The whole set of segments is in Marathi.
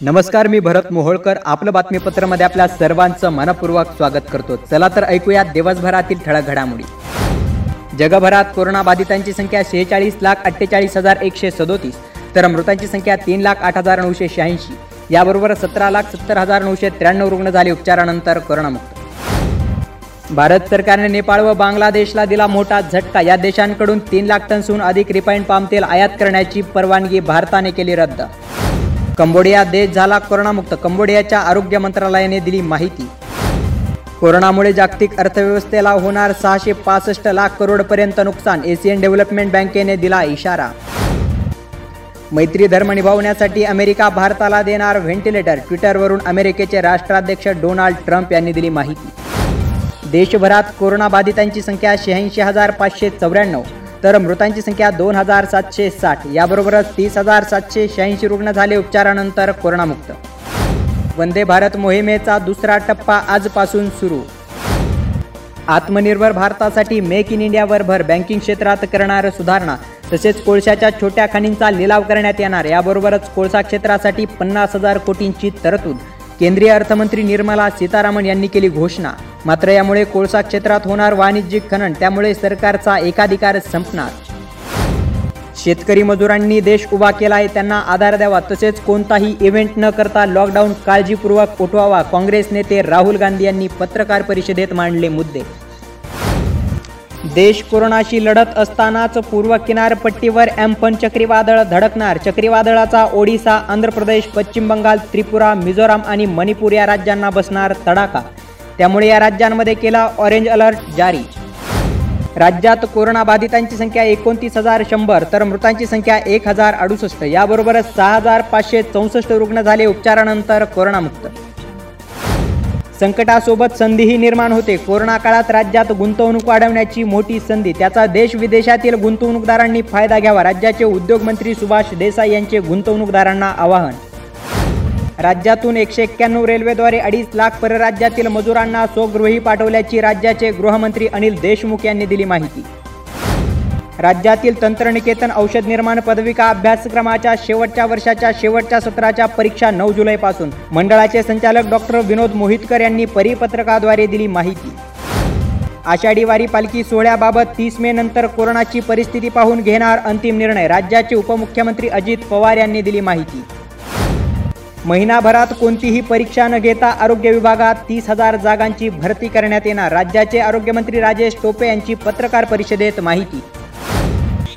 नमस्कार मी भरत मोहोळकर. आपलं बातमीपत्रामध्ये आपल्या सर्वांचं मनपूर्वक स्वागत करतो. चला तर ऐकूया दिवसभरातील ठळक घडामोडी. जगभरात कोरोनाबाधितांची संख्या शेहेचाळीस लाख अठ्ठेचाळीस हजार एकशे सदोतीस तर मृतांची संख्या तीन लाख आठ हजार नऊशे शहाऐंशी. याबरोबर सतरा लाख सत्तर हजार नऊशे त्र्याण्णव रुग्ण झाले उपचारानंतर कोरोनामुक्त. भारत सरकारने नेपाळ व बांगलादेशला दिला मोठा झटका. या देशांकडून तीन लाख टनसून अधिक रिफाईंड पाम तेल आयात करण्याची परवानगी भारताने केली रद्द. कंबोडिया देश झाला कोरोनामुक्त. कंबोडियाच्या आरोग्य मंत्रालयाने दिली माहिती. कोरोनामुळे जागतिक अर्थव्यवस्थेला होणार सहाशे पासष्ट लाख करोडपर्यंत नुकसान. एशियन डेव्हलपमेंट बँकेने दिला इशारा. मैत्री धर्म निभावण्यासाठी अमेरिका भारताला देणार व्हेंटिलेटर. ट्विटरवरून अमेरिकेचे राष्ट्राध्यक्ष डोनाल्ड ट्रम्प यांनी दिली माहिती. देशभरात कोरोनाबाधितांची संख्या शहाऐंशी हजार पाचशे चौऱ्याण्णव. तर मृतांची संख्या दोन हजार सातशे साठ. याबरोबरच तीस हजार सातशे शहाऐंशी रुग्ण झाले उपचारानंतर कोरोनामुक्त. वंदे भारत मोहिमेचा दुसरा टप्पा आजपासून सुरू. आत्मनिर्भर भारतासाठी मेक इन इंडियावर भर बँकिंग क्षेत्रात करणार सुधारणा तसेच कोळशाच्या छोट्या खाणींचा लिलाव करण्यात येणार. याबरोबरच कोळसा क्षेत्रासाठी पन्नास हजार कोटींची तरतूद केंद्रीय अर्थमंत्री निर्मला सीतारामन यांनी केली घोषणा. मात्र यामुळे कोळसा क्षेत्रात होणार वाणिज्यिक खनन त्यामुळे सरकारचा एकाधिकार संपणार. शेतकरी मजुरांनी देश उभा केला आहे त्यांना आधार द्यावा तसेच कोणताही इव्हेंट न करता लॉकडाऊन काळजीपूर्वक उठवावा काँग्रेस नेते राहुल गांधी यांनी पत्रकार परिषदेत मांडले मुद्दे. देश कोरोनाशी लढत असतानाच पूर्व किनारपट्टीवर एम्फन चक्रीवादळ धडकणार. चक्रीवादळाचा ओडिसा आंध्र प्रदेश पश्चिम बंगाल त्रिपुरा मिझोराम आणि मणिपूर या राज्यांना बसणार तडाखा. त्यामुळे या राज्यांमध्ये केला ऑरेंज अलर्ट जारी. राज्यात कोरोनाबाधितांची संख्या एकोणतीस हजार शंभर तर मृतांची संख्या एक हजार अडुसष्ट. याबरोबरच सहा हजार पाचशे चौसष्ट रुग्ण झाले उपचारानंतर कोरोनामुक्त. संकटासोबत संधीही निर्माण होते. कोरोना काळात राज्यात गुंतवणूक वाढवण्याची मोठी संधी त्याचा देश विदेशातील गुंतवणूकदारांनी फायदा घ्यावा राज्याचे उद्योगमंत्री सुभाष देसाई यांचे गुंतवणूकदारांना आवाहन. राज्यातून एकशे एक्क्याण्णव रेल्वेद्वारे अडीच लाख परराज्यातील मजुरांना स्वगृही पाठवल्याची राज्याचे गृहमंत्री अनिल देशमुख यांनी दिली माहिती. राज्यातील तंत्रनिकेतन औषध निर्माण पदविका अभ्यासक्रमाच्या शेवटच्या वर्षाच्या शेवटच्या सत्राच्या परीक्षा नऊ जुलैपासून. मंडळाचे संचालक डॉक्टर विनोद मोहितकर यांनी परिपत्रकाद्वारे दिली माहिती. आषाढी वारी पालखी सोहळ्याबाबत तीस मे नंतर कोरोनाची परिस्थिती पाहून घेणार अंतिम निर्णय राज्याचे उपमुख्यमंत्री अजित पवार यांनी दिली माहिती. महिनाभरात कोणतीही परीक्षा न घेता आरोग्य विभागात तीस हजार जागांची भरती करण्यात येणार राज्याचे आरोग्यमंत्री राजेश टोपे यांची पत्रकार परिषदेत माहिती.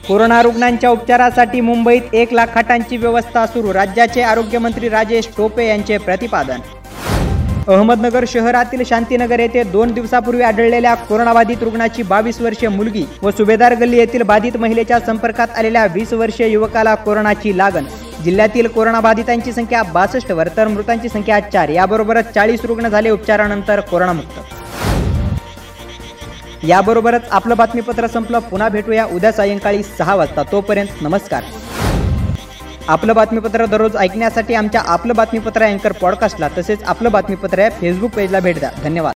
कोरोना रुग्णांच्या उपचारासाठी मुंबईत एक लाख खाटांची व्यवस्था सुरू. राज्याचे आरोग्यमंत्री राजेश टोपे यांचे प्रतिपादन. अहमदनगर शहरातील शांतीनगर येथे दोन दिवसापूर्वी आढळलेल्या कोरोनाबाधित रुग्णाची बावीस वर्षीय मुलगी व सुभेदार गल्ली येथील बाधित महिलेच्या संपर्कात आलेल्या वीस वर्षीय युवकाला कोरोनाची लागण. जिल्ह्यातील कोरोनाबाधितांची संख्या बासष्टवर तर मृतांची संख्या चार. याबरोबरच चाळीस रुग्ण झाले उपचारानंतर कोरोनामुक्त. याबरोबरच आपलं बातमीपत्र संपलं. पुन्हा भेटूया उद्या सायंकाळी सहा वाजता. तोपर्यंत नमस्कार. आपलं बातमीपत्र दररोज ऐकण्यासाठी आमच्या आपलं बातमीपत्र अँकर पॉडकास्टला तसेच आपलं बातमीपत्र या फेसबुक पेजला भेट द्या. धन्यवाद.